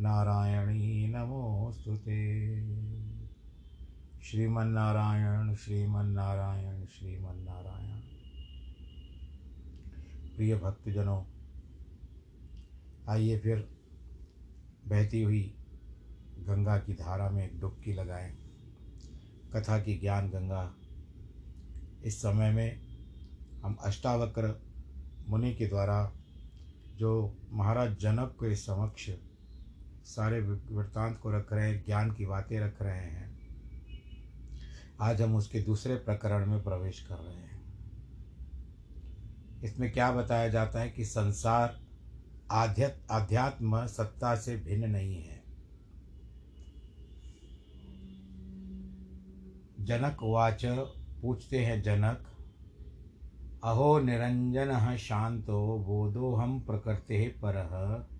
नारायणी नमोऽस्तु ते। श्रीमन्नारायण श्रीमन्नारायण श्रीमन्नारायण। प्रिय भक्तजनों, आइए फिर बहती हुई गंगा की धारा में एक डुबकी लगाएँ। कथा की ज्ञान गंगा। इस समय में हम अष्टावक्र मुनि के द्वारा, जो महाराज जनक के समक्ष सारे वृत्तांत को रख रहे हैं, ज्ञान की बातें रख रहे हैं। आज हम उसके दूसरे प्रकरण में प्रवेश कर रहे हैं। इसमें क्या बताया जाता है कि संसार आध्यात्म आध्यात्म सत्ता से भिन्न नहीं है। जनक वाच, पूछते हैं जनक, अहो निरंजन शांतो बोधो हम प्रकृते पर।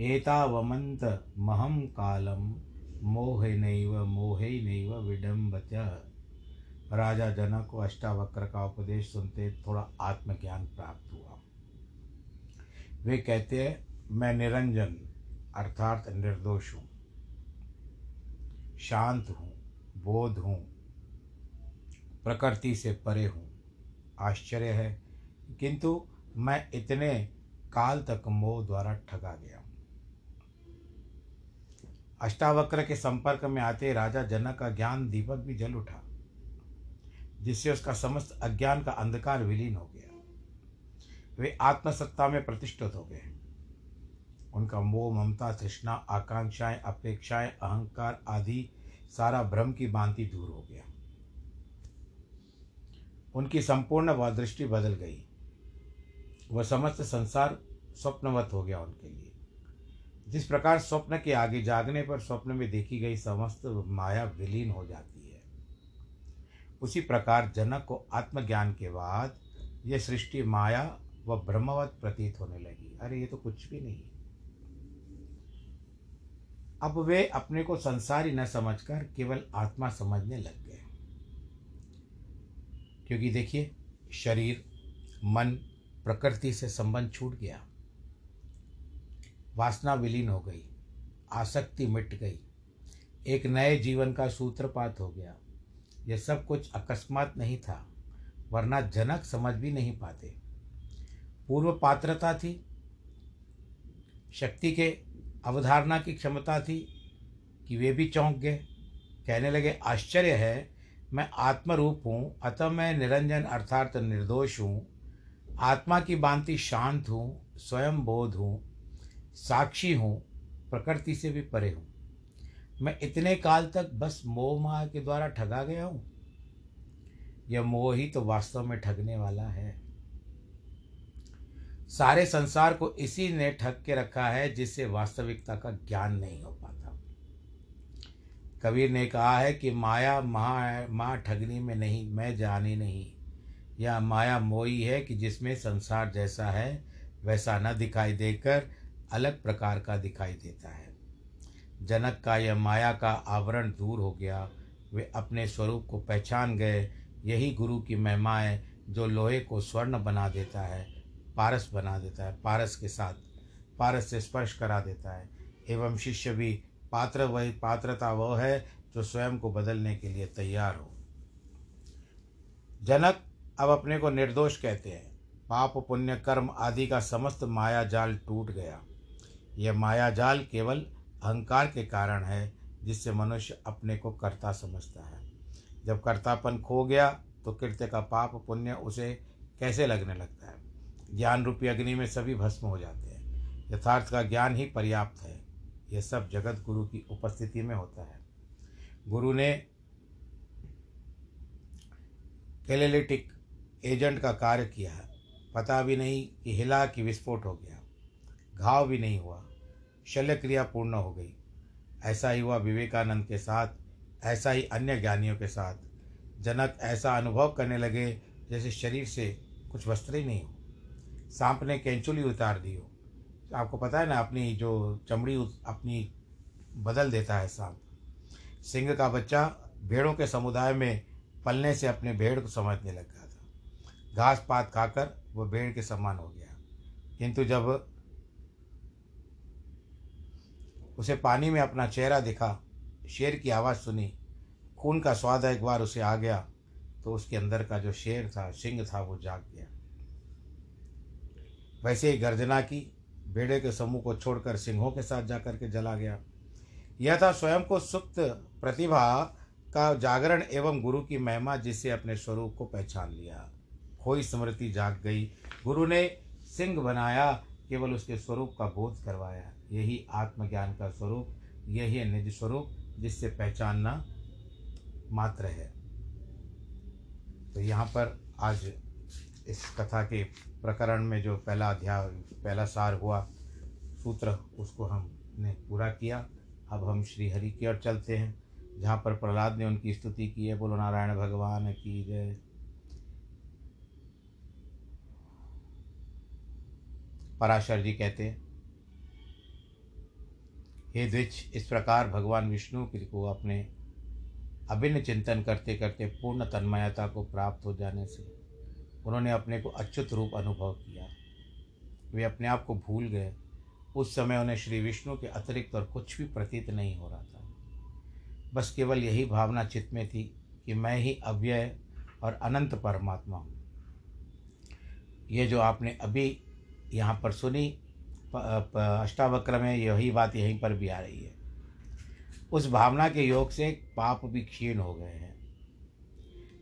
एतावमंत महम कालम मोहनैव मोहनैव विडम्बत राजा जनक को अष्टावक्र का उपदेश सुनते थोड़ा आत्मज्ञान प्राप्त हुआ। वे कहते हैं, मैं निरंजन, अर्थात निर्दोष हूँ। शांत हूँ, बोध हूँ, प्रकृति से परे हूँ। आश्चर्य है, किंतु मैं इतने काल तक मोह द्वारा ठगा गया अष्टावक्र के संपर्क में आते राजा जनक का ज्ञान दीपक भी जल उठा, जिससे उसका समस्त अज्ञान का अंधकार विलीन हो गया। वे आत्मसत्ता में प्रतिष्ठित हो गए। उनका मोह, ममता, तृष्णा, आकांक्षाएँ, अपेक्षाएँ, अहंकार आदि सारा भ्रम की भांति दूर हो गया। उनकी संपूर्ण दृष्टि बदल गई। वह समस्त संसार स्वप्नवत हो गया उनके लिए। जिस प्रकार स्वप्न के आगे जागने पर स्वप्न में देखी गई समस्त माया विलीन हो जाती है। उसी प्रकार जनक को आत्मज्ञान के बाद यह सृष्टि माया व ब्रह्मवत प्रतीत होने लगी। अरे, ये तो कुछ भी नहीं। अब वे अपने को संसारी न समझकर केवल आत्मा समझने लग गए। क्योंकि देखिए, शरीर, मन, प्रकृति से संबंध छूट गया। वासना विलीन हो गई, आसक्ति मिट गई। एक नए जीवन का सूत्रपात हो गया। यह सब कुछ अकस्मात नहीं था, वरना जनक समझ भी नहीं पाते। पूर्व पात्रता थी, शक्ति के अवधारणा की क्षमता थी कि वे भी चौंक गए। कहने लगे, आश्चर्य है, मैं आत्मरूप हूँ, अतः मैं निरंजन अर्थात निर्दोष हूँ। आत्मा की बांति शांत हूँ, स्वयं बोध हूँ साक्षी हूँ, प्रकृति से भी परे हूँ। मैं इतने काल तक बस मोह माया के द्वारा ठगा गया हूँ। यह मोह ही तो वास्तव में ठगने वाला है। सारे संसार को इसी ने ठग के रखा है, जिससे वास्तविकता का ज्ञान नहीं हो पाता। कबीर ने कहा है कि माया महा माँ ठगनी में नहीं, मैं जानी नहीं। यह माया मोही है कि जिसमें संसार जैसा है, वैसा न दिखाई देकर अलग प्रकार का दिखाई देता है। जनक का यह माया का आवरण दूर हो गया। वे अपने स्वरूप को पहचान गए। यही गुरु की महिमाएँ जो लोहे को स्वर्ण बना देता है, पारस बना देता है, पारस के साथ, पारस से स्पर्श करा देता है। एवं शिष्य भी पात्र वही पात्रता वह है जो स्वयं को बदलने के लिए तैयार हो। जनक अब अपने को निर्दोष कहते हैं। पाप, पुण्य, कर्म आदि का समस्त माया जाल टूट गया। यह माया जाल केवल अहंकार के कारण है, जिससे मनुष्य अपने को कर्ता समझता है। जब कर्तापन खो गया तो कृत्य का पाप पुण्य उसे कैसे लगने लगता है? ज्ञान रूपी अग्नि में सभी भस्म हो जाते हैं। यथार्थ का ज्ञान ही पर्याप्त है। यह सब जगत गुरु की उपस्थिति में होता है। गुरु ने कैलेलिटिक एजेंट का कार्य किया है। पता भी नहीं कि हिला कि विस्फोट हो गया। घाव भी नहीं हुआ। शल्य क्रिया पूर्ण हो गई। ऐसा ही हुआ विवेकानंद के साथ, ऐसा ही अन्य ज्ञानियों के साथ। जनक ऐसा अनुभव करने लगे जैसे शरीर से कुछ वस्त्र ही नहीं हो। सांप ने कैंचुली उतार दी हो। आपको पता है ना, अपनी जो चमड़ी अपनी बदल देता है सांप। सिंह का बच्चा भेड़ों के समुदाय में पलने से अपने भेड़ को समझने लग गया था। घास पात खाकर वह भेड़ के समान हो गया। किंतु जब उसे पानी में अपना चेहरा दिखा, शेर की आवाज़ सुनी। खून का स्वाद एक बार उसे आ गया तो उसके अंदर का जो शेर था, सिंह था, वो जाग गया। वैसे ही गर्जना की भेड़े के समूह को छोड़कर सिंहों के साथ जाकर के जला गया। यह था स्वयं को सुप्त प्रतिभा का जागरण एवं गुरु की महिमा जिससे अपने स्वरूप को पहचान लिया। खोई स्मृति जाग गई। गुरु ने सिंह बनाया, केवल उसके स्वरूप का बोध करवाया। यही आत्मज्ञान का स्वरूप, यही निज स्वरूप जिससे पहचानना मात्र है। तो यहाँ पर आज इस कथा के प्रकरण में जो पहला अध्याय, पहला सार हुआ, सूत्र उसको हमने पूरा किया। अब हम श्री हरि की ओर चलते हैं, जहाँ पर प्रहलाद ने उनकी स्तुति की है। बोलो नारायण भगवान की जय। पराशर जी कहते हैं हे द्विज, इस प्रकार भगवान विष्णु को अपने अभिन्न चिंतन करते करते पूर्ण तन्मयता को प्राप्त हो जाने से उन्होंने अपने को अच्युत रूप अनुभव किया। वे अपने आप को भूल गए। उस समय उन्हें श्री विष्णु के अतिरिक्त और कुछ भी प्रतीत नहीं हो रहा था। बस केवल यही भावना चित्त में थी कि मैं ही अव्यय और अनंत परमात्मा हूँ। ये जो आपने अभी यहाँ पर सुनी अष्टावक्र में यही बात यहीं पर भी आ रही है। उस भावना के योग से पाप भी क्षीण हो गए हैं।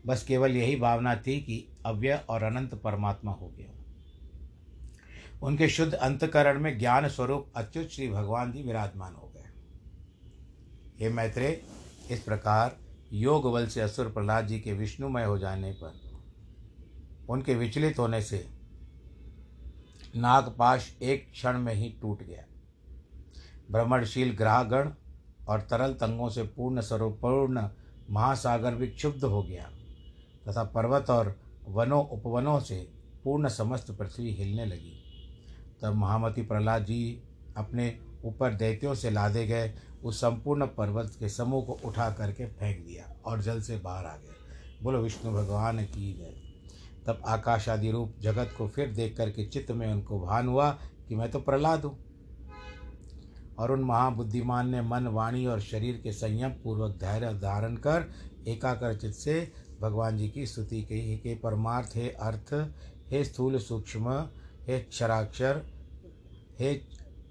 बस केवल यही भावना थी कि अव्यय और अनंत परमात्मा हो गया। उनके शुद्ध अंतकरण में ज्ञान स्वरूप अच्युत श्री भगवान जी विराजमान हो गए। हे मैत्रे, इस प्रकार योग बल से असुर प्रहलाद जी के विष्णुमय हो जाने पर, उनके विचलित होने से नागपाश एक क्षण में ही टूट गया। भ्रमणशील ग्राहगण और तरल तंगों से पूर्ण स्वरूप पूर्ण महासागर भी क्षुब्ध हो गया तथा पर्वत और वनों उपवनों से पूर्ण समस्त पृथ्वी हिलने लगी। तब महामती प्रहलाद जी अपने ऊपर दैत्यों से लादे गए उस संपूर्ण पर्वत के समूह को उठा करके फेंक दिया और जल से बाहर आ गए। बोलो, विष्णु भगवान की जय। तब आकाश आदि रूप जगत को फिर देख करके चित्त में उनको भान हुआ कि मैं तो प्रहलाद हूँ। और उन महाबुद्धिमान ने मन, वाणी और शरीर के संयम पूर्वक धैर्य धारण कर एकाकर चित्त से भगवान जी की स्तुति कही के परमार्थ, हे अर्थ, हे स्थूल सूक्ष्म, हे क्षराक्षर, हे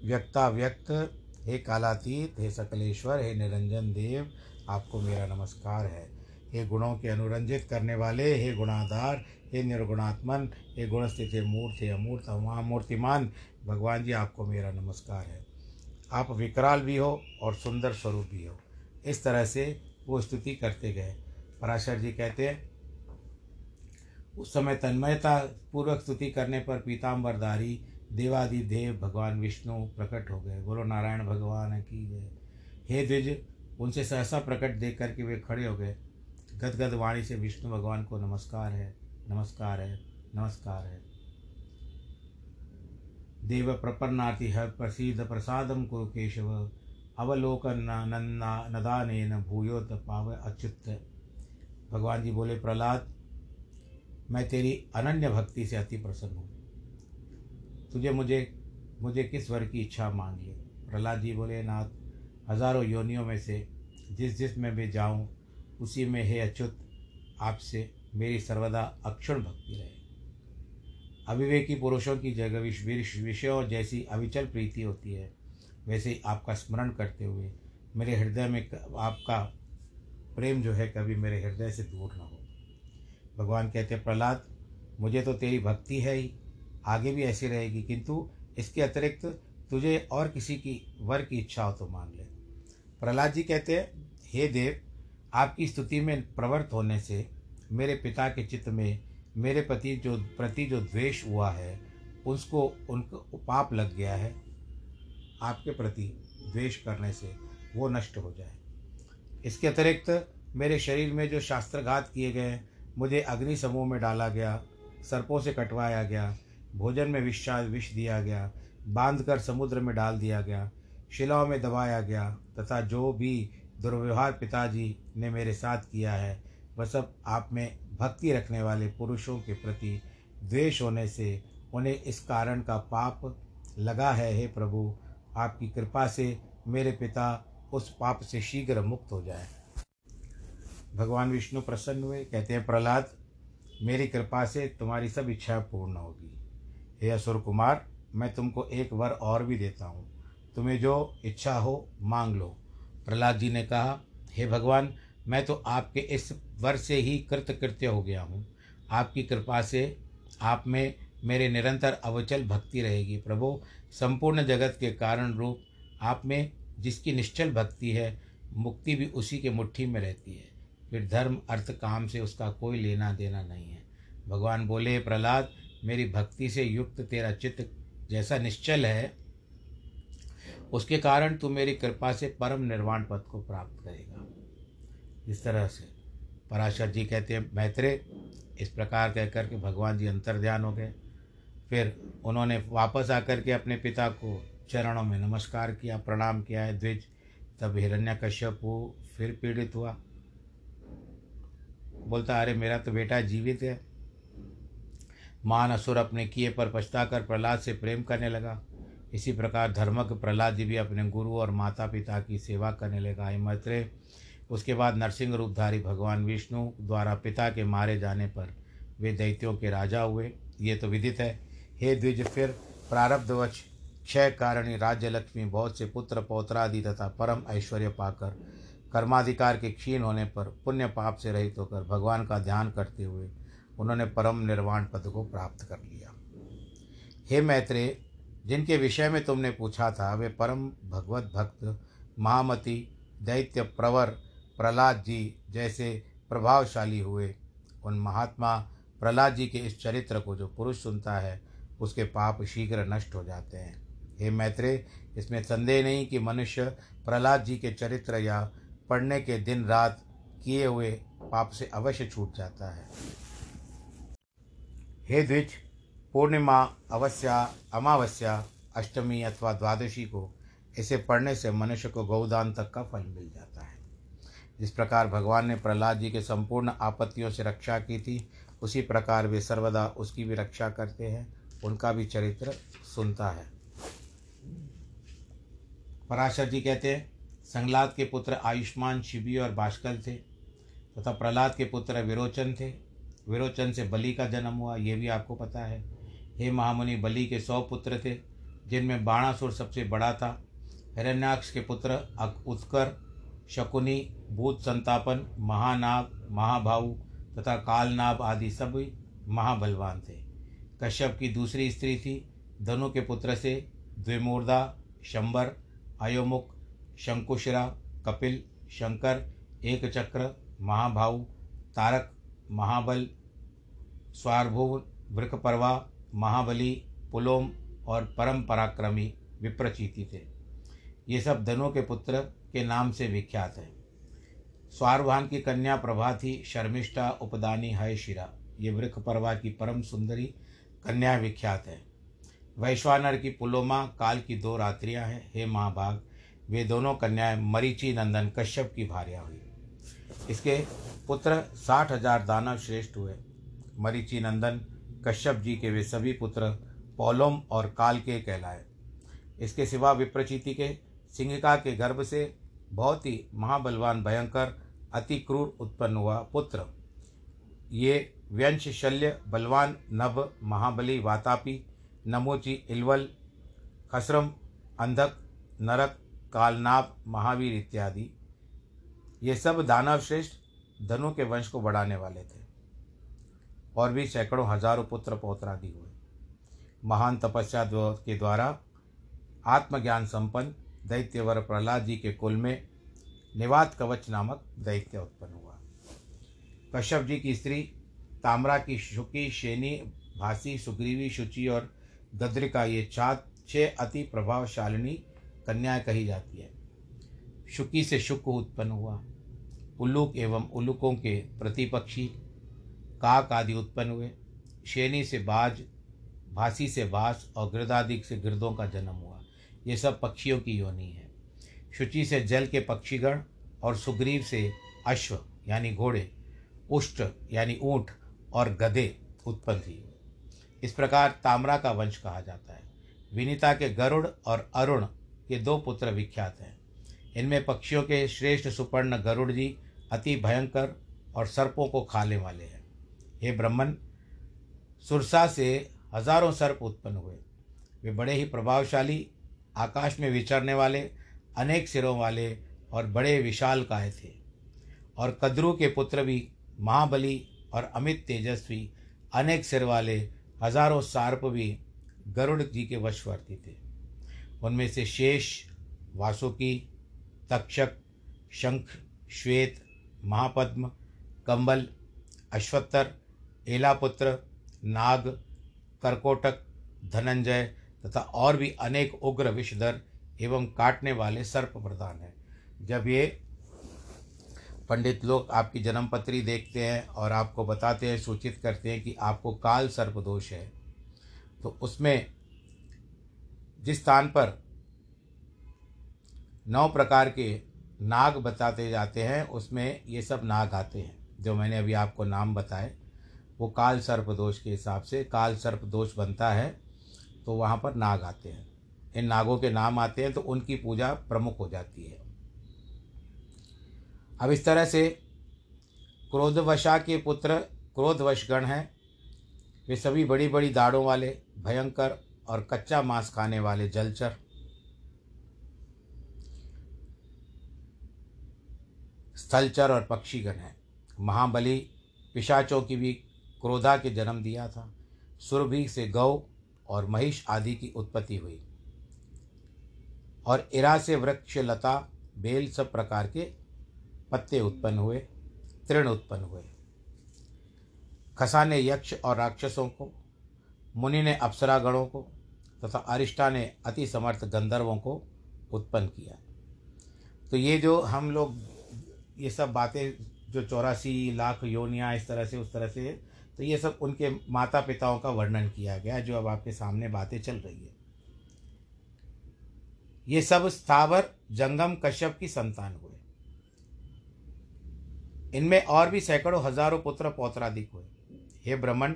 व्यक्ता व्यक्त हे कालातीत, हे सकलेश्वर, हे निरंजन देव, आपको मेरा नमस्कार है। हे गुणों के अनुरंजित करने वाले, हे गुणाधार, हे निर्गुणात्मन, हे गुण स्थित हे मूर्त, हे अमूर्त, महामूर्तिमान, भगवान जी, आपको मेरा नमस्कार है। आप विकराल भी हो और सुंदर स्वरूप भी हो। इस तरह से वो स्तुति करते गए। पराशर जी कहते हैं, उस समय तन्मयता पूर्वक स्तुति करने पर पीताम्बरधारी देवादि देव, भगवान विष्णु प्रकट हो गए। बोलो, नारायण भगवान की गए हे द्विज, उनसे सहसा प्रकट देख करके वे खड़े हो गए। गदगद वाणी से विष्णु भगवान को नमस्कार है नमस्कार है नमस्कार है। देव प्रपन्नाति हर प्रसिद्ध प्रसादम कुरु केशव अवलोकन नन्ना नदान भूयोत पाव अच्युत। भगवान जी बोले, प्रहलाद, मैं तेरी अनन्य भक्ति से अति प्रसन्न हूँ। तुझे मुझे मुझे किस वर की इच्छा मांग? प्रहलाद जी बोले, नाथ, हज़ारों योनियों में से जिस जिस में भी जाऊँ उसी में हे अच्युत, आपसे मेरी सर्वदा अक्षुण भक्ति रहे। अविवेकी पुरुषों की जगह विषयों जैसी अविचल प्रीति होती है। वैसे आपका स्मरण करते हुए मेरे हृदय में आपका प्रेम जो है कभी मेरे हृदय से दूर ना हो। भगवान कहते हैं, प्रहलाद, मुझे तो तेरी भक्ति है ही। आगे भी ऐसी रहेगी, किंतु इसके अतिरिक्त तुझे और किसी की, वर की इच्छा हो तो मांग ले। प्रहलाद जी कहते हैं, हे देव आपकी स्तुति में प्रवृत्त होने से मेरे पिता के चित्त में मेरे पति जो, प्रति जो द्वेष हुआ है, उसको, उनको पाप लग गया है। आपके प्रति द्वेष करने से वो नष्ट हो जाए। इसके अतिरिक्त मेरे शरीर में जो शास्त्रघात किए गए, मुझे अग्नि समूह में डाला गया, सर्पों से कटवाया गया, भोजन में विषा, विष दिया गया, बाँध कर समुद्र में डाल दिया गया, शिलाओं में दबाया गया, तथा जो भी दुर्व्यवहार पिताजी ने मेरे साथ किया है। वह सब आप में भक्ति रखने वाले पुरुषों के प्रति द्वेष होने से उन्हें इस कारण का पाप लगा है। हे प्रभु, आपकी कृपा से मेरे पिता उस पाप से शीघ्र मुक्त हो जाए। भगवान विष्णु प्रसन्न हुए, कहते हैं, प्रहलाद, मेरी कृपा से तुम्हारी सब इच्छाएँ पूर्ण होगी। हे असुर कुमार, मैं तुमको एक वर और भी देता हूँ। तुम्हें जो इच्छा हो, मांग लो। प्रहलाद जी ने कहा, हे भगवान, मैं तो आपके इस वर से ही कृतकृत्य हो गया हूँ। आपकी कृपा से आप में, मेरे निरंतर अवचल भक्ति रहेगी। प्रभु, संपूर्ण जगत के कारण रूप आप में जिसकी निश्चल भक्ति है, मुक्ति भी उसी के मुट्ठी में रहती है। फिर धर्म, अर्थ, काम से उसका कोई लेना देना नहीं है। भगवान बोले, प्रहलाद, मेरी भक्ति से युक्त तेरा चित्त जैसा निश्चल है उसके कारण तू मेरी कृपा से परम निर्वाण पद को प्राप्त करेगा। इस तरह से पराशर जी कहते हैं मैत्रे इस प्रकार कह कर के भगवान जी अंतर ध्यान हो गए। फिर उन्होंने वापस आकर के अपने पिता को चरणों में नमस्कार किया, प्रणाम किया है द्विज। तब हिरण्य कश्यप फिर पीड़ित हुआ। बोलता, अरे, मेरा तो बेटा जीवित है। मान असुर अपने किए पर पछता कर प्रहलाद से प्रेम करने लगा। इसी प्रकार धर्मक प्रहलाद जी भी अपने गुरु और माता पिता की सेवा करने लगा। मैत्रे उसके बाद नरसिंह रूपधारी भगवान विष्णु द्वारा पिता के मारे जाने पर वे दैत्यों के राजा हुए। ये तो विदित है। हे द्विज, फिर प्रारब्धवश क्षय कारणी राज्य लक्ष्मी बहुत से पुत्र, पौत्रादि तथा परम ऐश्वर्य पाकर कर्माधिकार के क्षीण होने पर पुण्य पाप से रहित होकर भगवान का ध्यान करते हुए उन्होंने परम निर्वाण पद को प्राप्त कर लिया। हे मैत्रे जिनके विषय में तुमने पूछा था, वे परम भगवत भक्त महामति, दैत्य प्रवर प्रहलाद जी जैसे प्रभावशाली हुए। उन महात्मा प्रहलाद जी के इस चरित्र को जो पुरुष सुनता है, उसके पाप शीघ्र नष्ट हो जाते हैं। हे मैत्रे इसमें संदेह नहीं कि मनुष्य प्रहलाद जी के चरित्र या पढ़ने के दिन रात किए हुए पाप से अवश्य छूट जाता है। हे द्विज पूर्णिमा अवस्या अमावस्या, अष्टमी अथवा द्वादशी को इसे पढ़ने से मनुष्य को गौदान तक का फल मिल जाता है। जिस प्रकार भगवान ने प्रहलाद जी के संपूर्ण आपत्तियों से रक्षा की थी, उसी प्रकार वे सर्वदा उसकी भी रक्षा करते हैं, उनका भी चरित्र सुनता है। पराशर जी कहते हैं, संगलाद के पुत्र आयुष्मान शिवी और भास्कर थे, तथा प्रहलाद के पुत्र विरोचन थे। विरोचन से बलि का जन्म हुआ, ये भी आपको पता है। हे महामुनि बलि के सौ पुत्र थे, जिनमें बाणासुर सबसे बड़ा था। हिरण्याक्ष के पुत्र उत्कर, शकुनी, भूत संतापन, महानाग, महाभाऊ तथा कालनाभ आदि सभी महाबलवान थे। कश्यप की दूसरी स्त्री थी, धनु के पुत्र से द्विमूर्धा, शंबर, अयोमुख, शंकुशरा, कपिल, शंकर एक चक्र महाभाऊ, तारक, महाबल, स्वारभुव, वृकपर्वा महाबली, पुलोम और परम पराक्रमी विप्रचीति थे। ये सब धनों के पुत्र के नाम से विख्यात है। स्वारभान की कन्या प्रभा थी, शर्मिष्ठा, उपदानी है शिरा। ये वृक्ष परवा की परम सुंदरी कन्या विख्यात है। वैश्वानर की पुलोमा, काल की दो रात्रियाँ हैं। हे महाभाग वे दोनों कन्याएँ मरीचि नंदन कश्यप की भार्या हुई। इसके पुत्र साठ हज़ार दानव श्रेष्ठ हुए। मरीचि नंदन कश्यप जी के वे सभी पुत्र पौलोम और काल के कहलाए। इसके सिवा विप्रचिति के, सिंहिका के गर्भ से बहुत ही महाबलवान, भयंकर, अति क्रूर उत्पन्न हुआ पुत्र। ये व्यंश शल्य बलवान, नभ, महाबली, वातापी, नमोची, इलवल, खसरम, अंधक, नरक, कालनाभ, महावीर इत्यादि। ये सब दानव श्रेष्ठ धनु के वंश को बढ़ाने वाले थे। और भी सैकड़ों हज़ारों पुत्र पौत्रादि हुए। महान तपस्या के द्वारा आत्मज्ञान संपन्न दैत्यवर प्रहलाद जी के कुल में निवात कवच नामक दैत्य उत्पन्न हुआ। कश्यप जी की स्त्री ताम्रा की शुकी, शेनी, भासी, सुग्रीवी, शुचि और गद्रिका ये चार छः अति प्रभावशालिनी कन्याएँ कही जाती है। शुकी से शुक उत्पन्न हुआ। उल्लूक एवं उल्लुकों के प्रतिपक्षी काक आदि उत्पन्न हुए। शेनी से बाज, भासी से बास और गृदादिक से गिरदों का जन्म हुआ। ये सब पक्षियों की योनि है। शुचि से जल के पक्षीगण और सुग्रीव से अश्व, यानी घोड़े, उष्ट, यानी ऊँट और गधे उत्पन्न हुए। इस प्रकार ताम्रा का वंश कहा जाता है। विनीता के गरुड़ और अरुण के दो पुत्र विख्यात हैं। इनमें पक्षियों के श्रेष्ठ सुपर्ण गरुड़ जी अति भयंकर और सर्पों को खाने वाले हैं। हे ब्रह्मन, सुरसा से हज़ारों सर्प उत्पन्न हुए। वे बड़े ही प्रभावशाली, आकाश में विचरने वाले, अनेक सिरों वाले और बड़े विशाल काय थे। और कद्रू के पुत्र भी महाबली और अमित तेजस्वी, अनेक सिर वाले, हज़ारों सार्प भी गरुड़ जी के वशवर्ती थे। उनमें से शेष, वासुकी, तक्षक, शंख, श्वेत, महापद्म, कंबल अश्वत्तर एलापुत्र नाग, करकोटक, धनंजय तथा और भी अनेक उग्र विषधर एवं काटने वाले सर्प प्रधान हैं। जब ये पंडित लोग आपकी जन्मपत्री देखते हैं और आपको बताते हैं, सूचित करते हैं कि आपको काल सर्प दोष है तो उसमें जिस स्थान पर नौ प्रकार के नाग बताते जाते हैं, उसमें ये सब नाग आते हैं, जो मैंने अभी आपको नाम बताए। वो काल सर्प दोष के हिसाब से काल सर्प दोष बनता है तो वहाँ पर नाग आते हैं। इन नागों के नाम आते हैं तो उनकी पूजा प्रमुख हो जाती है। अब इस तरह से क्रोधवशा के पुत्र क्रोधवशगण हैं। वे सभी बड़ी बड़ी दाढ़ों वाले, भयंकर और कच्चा मांस खाने वाले जलचर। स्थलचर और पक्षीगण हैं। महाबली, पिशाचों की भी क्रोधा के जन्म दिया था। सुरभि से गौ और महिष आदि की उत्पत्ति हुई। और इरा से वृक्ष, लता, बेल सब प्रकार के पत्ते उत्पन्न हुए, तृण उत्पन्न हुए। खसा ने यक्ष और राक्षसों को, मुनि ने अप्सरा गणों को तथा अरिष्टा ने अति समर्थ गंधर्वों को उत्पन्न किया। तो ये जो हम लोग, ये सब बातें जो चौरासी लाख योनियाँ इस तरह से, उस तरह से तो ये सब उनके माता पिताओं का वर्णन किया गया, जो अब आपके सामने बातें चल रही है। ये सब स्थावर जंगम कश्यप की संतान हुए। इनमें और भी सैकड़ों हज़ारों पुत्र पौत्राधिक हुए। हे ब्रह्मण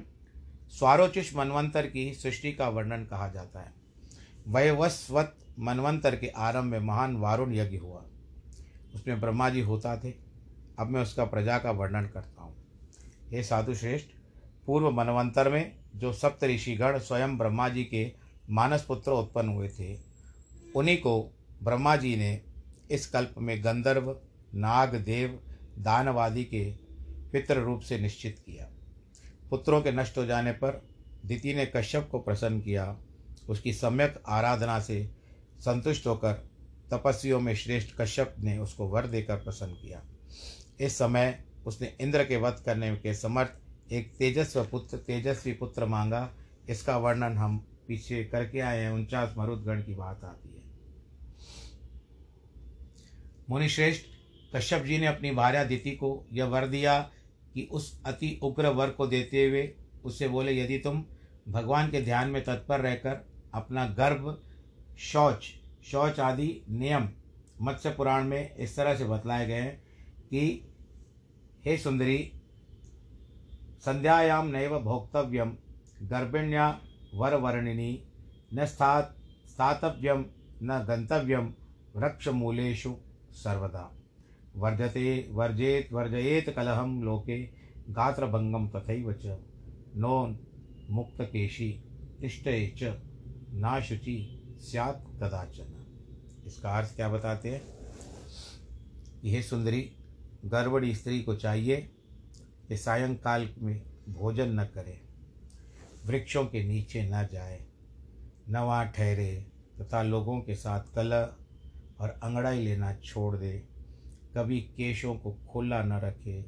स्वारोचिष मनवंतर की सृष्टि का वर्णन कहा जाता है। वयवस्वत मनवंतर के आरंभ में महान वारुण यज्ञ हुआ। उसमें ब्रह्मा जी होता थे। अब मैं उसका प्रजा का वर्णन करता हूँ। हे साधु श्रेष्ठ पूर्व मनवंतर में जो सप्त ऋषिगण स्वयं ब्रह्मा जी के मानस पुत्र उत्पन्न हुए थे, उन्हीं को ब्रह्मा जी ने इस कल्प में गंधर्व, नाग, देव, दानवादि के पितृ रूप से निश्चित किया। पुत्रों के नष्ट हो जाने पर दिति ने कश्यप को प्रसन्न किया। उसकी सम्यक आराधना से संतुष्ट होकर तपस्वियों में श्रेष्ठ कश्यप ने उसको वर देकर प्रसन्न किया। इस समय उसने इंद्र के वध करने के समर्थ एक तेजस्व पुत्र, तेजस्वी पुत्र मांगा। इसका वर्णन हम पीछे करके आए हैं। उनचास मरुदगण की बात आती है। मुनिश्रेष्ठ, कश्यप जी ने अपनी भार्या दिति को यह वर दिया कि उस अति उग्र वर को देते हुए उससे बोले, यदि तुम भगवान के ध्यान में तत्पर रहकर अपना गर्भ, शौच शौच आदि नियम मत्स्य पुराण में इस तरह से बतलाए गए हैं कि, हे सुंदरी संध्यायाम नैव भोक्तव्यम गर्भिण्या वरवर्णिनी, न स्थात स्थातव्यम न गंतव्यम वृक्षमूलेषु सर्वदा। वर्जते वर्जेत, वर्जयेत कलहम लोके गात्रभंगम तथैव च। नो मुक्तकेशी इष्टे च नाशुचि स्यात् कदाचन। इसका अर्थ क्या बताते हैं? यह सुंदरी गर्भड़ी स्त्री को चाहिए कि सायंकाल में भोजन न करे, वृक्षों के नीचे न जाए न वहाँ ठहरे तथा लोगों के साथ कलह और अंगड़ाई लेना छोड़ दे, कभी केशों को खुला न रखे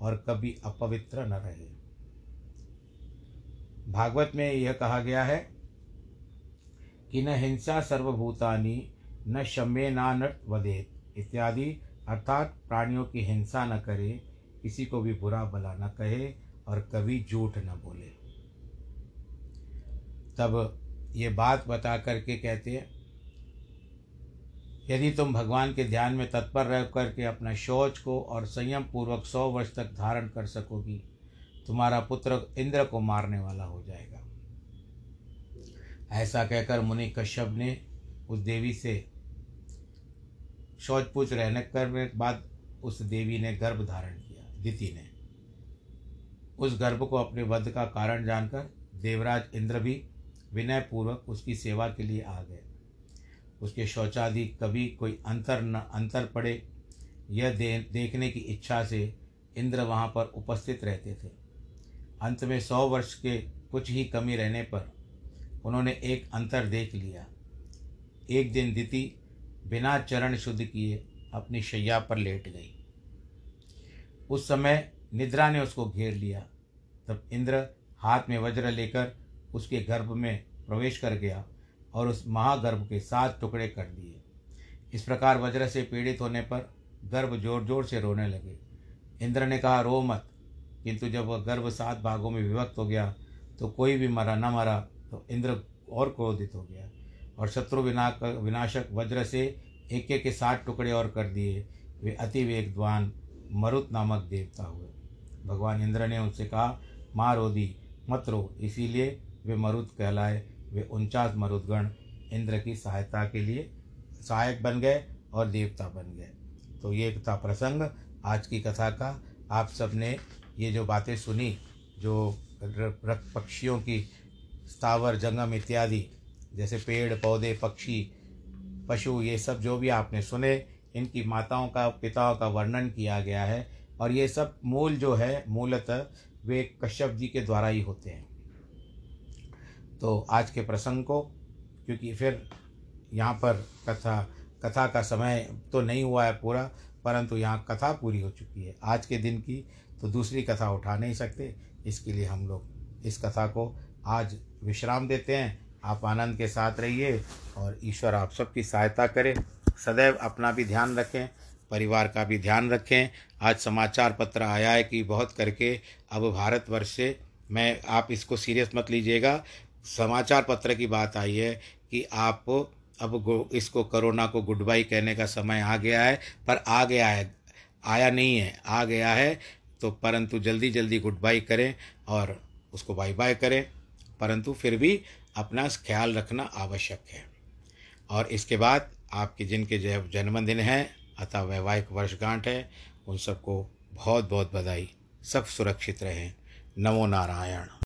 और कभी अपवित्र न रहे। भागवत में यह कहा गया है कि न हिंसा सर्वभूतानि, न शमे न वदेत इत्यादि अर्थात प्राणियों की हिंसा न करे किसी को भी बुरा भला न कहे और कभी झूठ न बोले। तब ये बात बता करके कहते हैं, यदि तुम भगवान के ध्यान में तत्पर रह करके अपना शौच को और संयम पूर्वक सौ वर्ष तक धारण कर सकोगी, तुम्हारा पुत्र इंद्र को मारने वाला हो जाएगा। ऐसा कहकर मुनि कश्यप ने उस देवी से शौच पूछ रहने करने के बाद उस देवी ने गर्भ धारण किया। दिति ने। उस गर्भ को अपने वध का कारण जानकर देवराज इंद्र भी विनय पूर्वक उसकी सेवा के लिए आ गए। उसके शौचादि कभी कोई अंतर न अंतर पड़े यह दे, देखने की इच्छा से इंद्र वहाँ पर उपस्थित रहते थे। अंत में सौ वर्ष के कुछ ही कमी रहने पर उन्होंने एक अंतर देख लिया। एक दिन दिति बिना चरण शुद्ध किए अपनी शैया पर लेट गई। उस समय निद्रा ने उसको घेर लिया। तब इंद्र हाथ में वज्र लेकर उसके गर्भ में प्रवेश कर गया और उस महागर्भ के सात टुकड़े कर दिए। इस प्रकार वज्र से पीड़ित होने पर गर्भ ज़ोर ज़ोर से रोने लगे। इंद्र ने कहा, रो मत, किंतु जब वह गर्भ सात भागों में विभक्त हो गया तो कोई भी मरा न मरा तो इंद्र और क्रोधित हो गया और शत्रु विना विनाशक वज्र से एक के सात टुकड़े और कर दिए। वे अति वेगवान मरुत नामक देवता हुए। भगवान इंद्र ने उनसे कहा, माँ रोदी, मत रो। इसीलिए वे मरुत कहलाए। वे उनचास मरुदगण इंद्र की सहायता के लिए सहायक बन गए और देवता बन गए। तो ये था प्रसंग। आज की कथा का आप सबने ये जो बातें सुनी, जो पक्षियों की स्थावर, जंगम इत्यादि, जैसे पेड़, पौधे, पक्षी, पशु, ये सब जो भी आपने सुने इनकी माताओं का, पिताओं का वर्णन किया गया है और ये सब मूल जो है, मूलतः वे कश्यप जी के द्वारा ही होते हैं। तो आज के प्रसंग को, क्योंकि फिर यहाँ पर कथा कथा का समय तो नहीं हुआ है पूरा, परंतु यहाँ कथा पूरी हो चुकी है। आज के दिन की तो दूसरी कथा उठा नहीं सकते। इसके लिए हम लोग इस कथा को आज विश्राम देते हैं। आप आनंद के साथ रहिए और ईश्वर आप सबकी सहायता करे। सदैव अपना भी ध्यान रखें, परिवार का भी ध्यान रखें। आज समाचार पत्र आया है कि बहुत करके अब भारतवर्ष से मैं, आप इसको सीरियस मत लीजिएगा। समाचार पत्र की बात आई है कि आप अब इसको कोरोना को गुड बाई कहने का समय आ गया है, पर आ गया है, आया नहीं है, आ गया है तो परंतु जल्दी जल्दी गुड बाई करें और उसको बाय बाय करें। परंतु फिर भी अपना ख्याल रखना आवश्यक है। और इसके बाद आपके जिनके जन्मदिन हैं, अतः वैवाहिक वर्षगांठ है, उन सबको बहुत बहुत बधाई, सब सुरक्षित रहें। नमो नारायण।